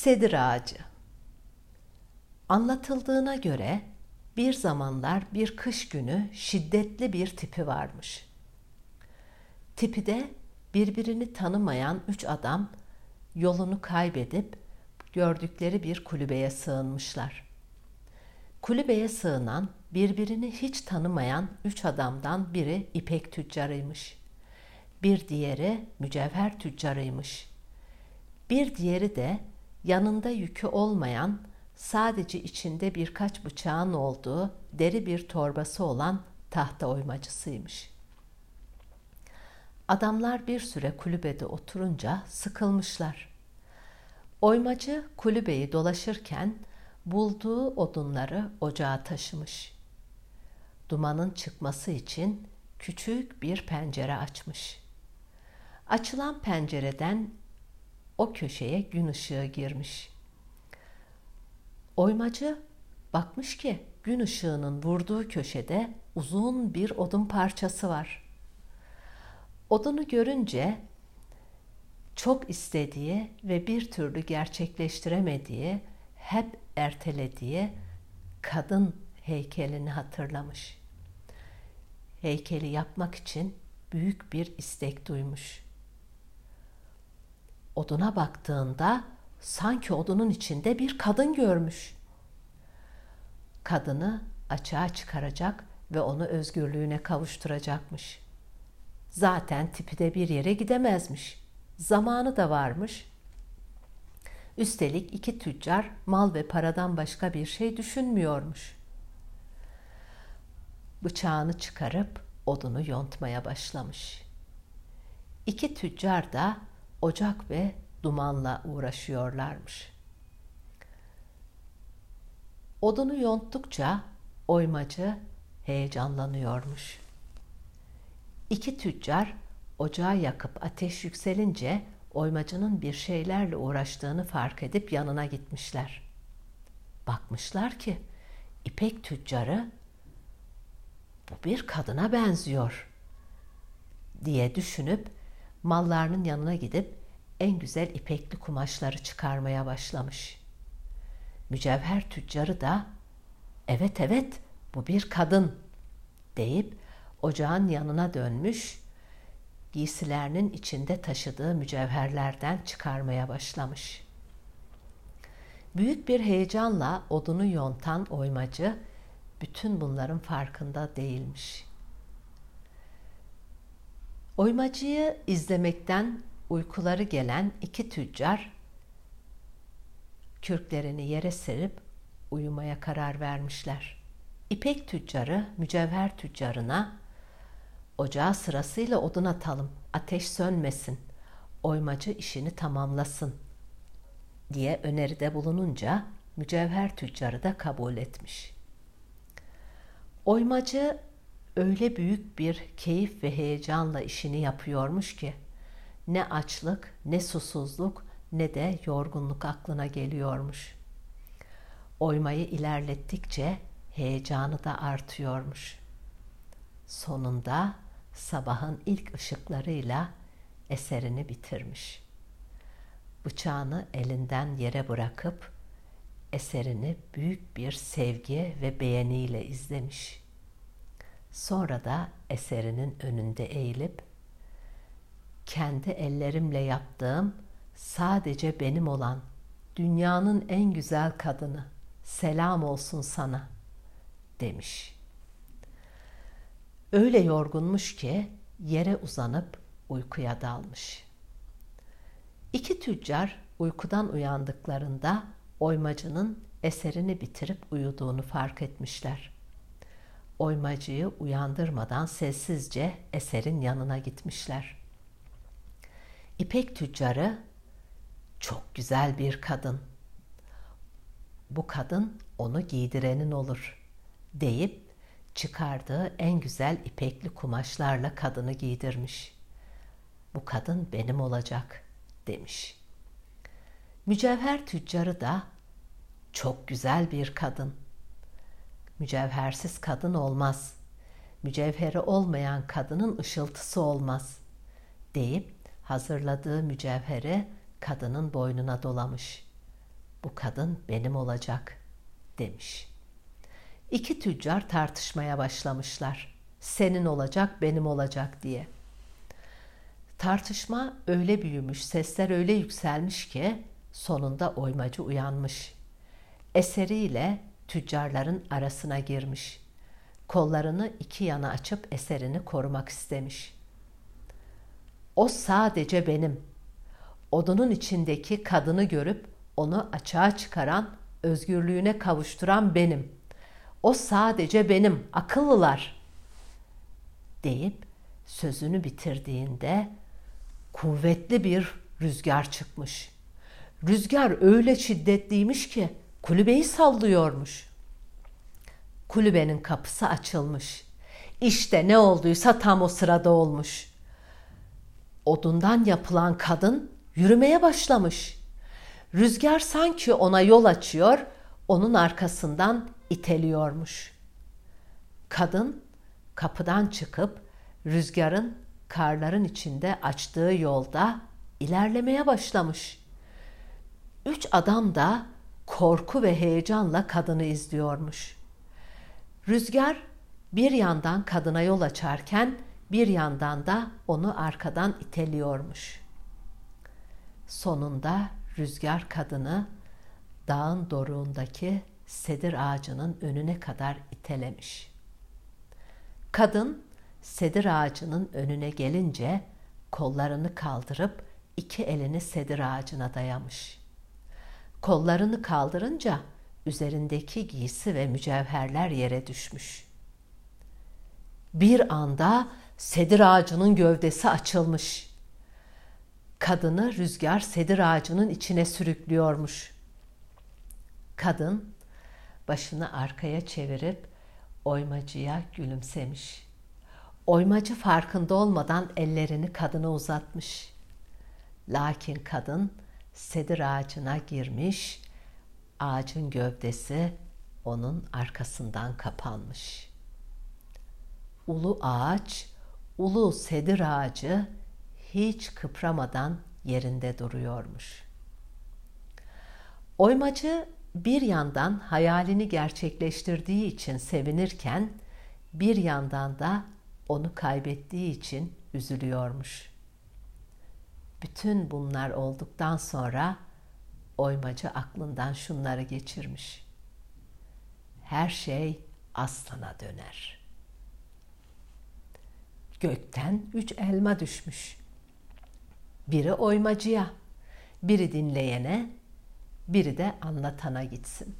Sedir ağacı. Anlatıldığına göre bir zamanlar bir kış günü şiddetli bir tipi varmış. Tipi de birbirini tanımayan üç adam yolunu kaybedip gördükleri bir kulübeye sığınmışlar. Kulübeye sığınan birbirini hiç tanımayan üç adamdan biri ipek tüccarıymış. Bir diğeri mücevher tüccarıymış. Bir diğeri de yanında yükü olmayan, sadece içinde birkaç bıçağın olduğu deri bir torbası olan tahta oymacısıymış. Adamlar bir süre kulübede oturunca sıkılmışlar. Oymacı kulübeyi dolaşırken bulduğu odunları ocağa taşımış. Dumanın çıkması için küçük bir pencere açmış. Açılan pencereden o köşeye gün ışığı girmiş. Oymacı bakmış ki gün ışığının vurduğu köşede uzun bir odun parçası var. Odunu görünce çok istediği ve bir türlü gerçekleştiremediği, hep ertelediği kadın heykelini hatırlamış. Heykeli yapmak için büyük bir istek duymuş oduna baktığında sanki odunun içinde bir kadın görmüş. Kadını açığa çıkaracak ve onu özgürlüğüne kavuşturacakmış. Zaten tipi de bir yere gidemezmiş. Zamanı da varmış. Üstelik iki tüccar mal ve paradan başka bir şey düşünmüyormuş. Bıçağını çıkarıp odunu yontmaya başlamış. İki tüccar da ocak ve dumanla uğraşıyorlarmış. Odunu yonttukça oymacı heyecanlanıyormuş. İki tüccar ocağı yakıp ateş yükselince oymacının bir şeylerle uğraştığını fark edip yanına gitmişler. Bakmışlar ki ipek tüccarı bu bir kadına benziyor diye düşünüp mallarının yanına gidip en güzel ipekli kumaşları çıkarmaya başlamış. Mücevher tüccarı da evet evet bu bir kadın deyip ocağın yanına dönmüş, giysilerinin içinde taşıdığı mücevherlerden çıkarmaya başlamış. Büyük bir heyecanla odunu yontan oymacı bütün bunların farkında değilmiş. Oymacıyı izlemekten uykuları gelen iki tüccar kürklerini yere serip uyumaya karar vermişler. İpek tüccarı mücevher tüccarına ocağa sırasıyla odun atalım, ateş sönmesin, oymacı işini tamamlasın diye öneride bulununca mücevher tüccarı da kabul etmiş. Oymacı öyle büyük bir keyif ve heyecanla işini yapıyormuş ki ne açlık, ne susuzluk, ne de yorgunluk aklına geliyormuş. Oymayı ilerlettikçe heyecanı da artıyormuş. Sonunda sabahın ilk ışıklarıyla eserini bitirmiş. Bıçağını elinden yere bırakıp eserini büyük bir sevgi ve beğeniyle izlemiş. Sonra da eserinin önünde eğilip kendi ellerimle yaptığım sadece benim olan dünyanın en güzel kadını selam olsun sana demiş. Öyle yorgunmuş ki yere uzanıp uykuya dalmış. İki tüccar uykudan uyandıklarında oymacının eserini bitirip uyuduğunu fark etmişler. Oymacıyı uyandırmadan sessizce eserin yanına gitmişler. İpek tüccarı çok güzel bir kadın. Bu kadın onu giydirenin olur deyip çıkardığı en güzel ipekli kumaşlarla kadını giydirmiş. Bu kadın benim olacak demiş. Mücevher tüccarı da çok güzel bir kadın. Mücevhersiz kadın olmaz. Mücevheri olmayan kadının ışıltısı olmaz deyip hazırladığı mücevheri kadının boynuna dolamış. Bu kadın benim olacak demiş. İki tüccar tartışmaya başlamışlar. Senin olacak, benim olacak diye. Tartışma öyle büyümüş, sesler öyle yükselmiş ki sonunda oymacı uyanmış. Eseriyle tüccarların arasına girmiş. Kollarını iki yana açıp eserini korumak istemiş. O sadece benim. Odunun içindeki kadını görüp onu açığa çıkaran, özgürlüğüne kavuşturan benim. O sadece benim, akıllılar." deyip sözünü bitirdiğinde kuvvetli bir rüzgar çıkmış. Rüzgar öyle şiddetliymiş ki kulübeyi sallıyormuş. Kulübenin kapısı açılmış. İşte ne olduysa tam o sırada olmuş. Odundan yapılan kadın yürümeye başlamış. Rüzgar sanki ona yol açıyor, onun arkasından iteliyormuş. Kadın kapıdan çıkıp rüzgarın karların içinde açtığı yolda ilerlemeye başlamış. Üç adam da korku ve heyecanla kadını izliyormuş. Rüzgar bir yandan kadına yol açarken bir yandan da onu arkadan iteliyormuş. Sonunda rüzgar kadını dağın doruğundaki sedir ağacının önüne kadar itelemiş. Kadın sedir ağacının önüne gelince kollarını kaldırıp iki elini sedir ağacına dayamış. Kollarını kaldırınca üzerindeki giysi ve mücevherler yere düşmüş. Bir anda sedir ağacının gövdesi açılmış. Kadını rüzgar sedir ağacının içine sürüklüyormuş. Kadın başını arkaya çevirip oymacıya gülümsemiş. Oymacı farkında olmadan ellerini kadına uzatmış. Lakin kadın sedir ağacına girmiş, ağacın gövdesi onun arkasından kapanmış. Ulu ağaç, ulu sedir ağacı hiç kıpramadan yerinde duruyormuş. Oymacı bir yandan hayalini gerçekleştirdiği için sevinirken bir yandan da onu kaybettiği için üzülüyormuş. Bütün bunlar olduktan sonra oymacı aklından şunları geçirmiş. Her şey aslana döner. Gökten üç elma düşmüş. Biri oymacıya, biri dinleyene, biri de anlatana gitsin.''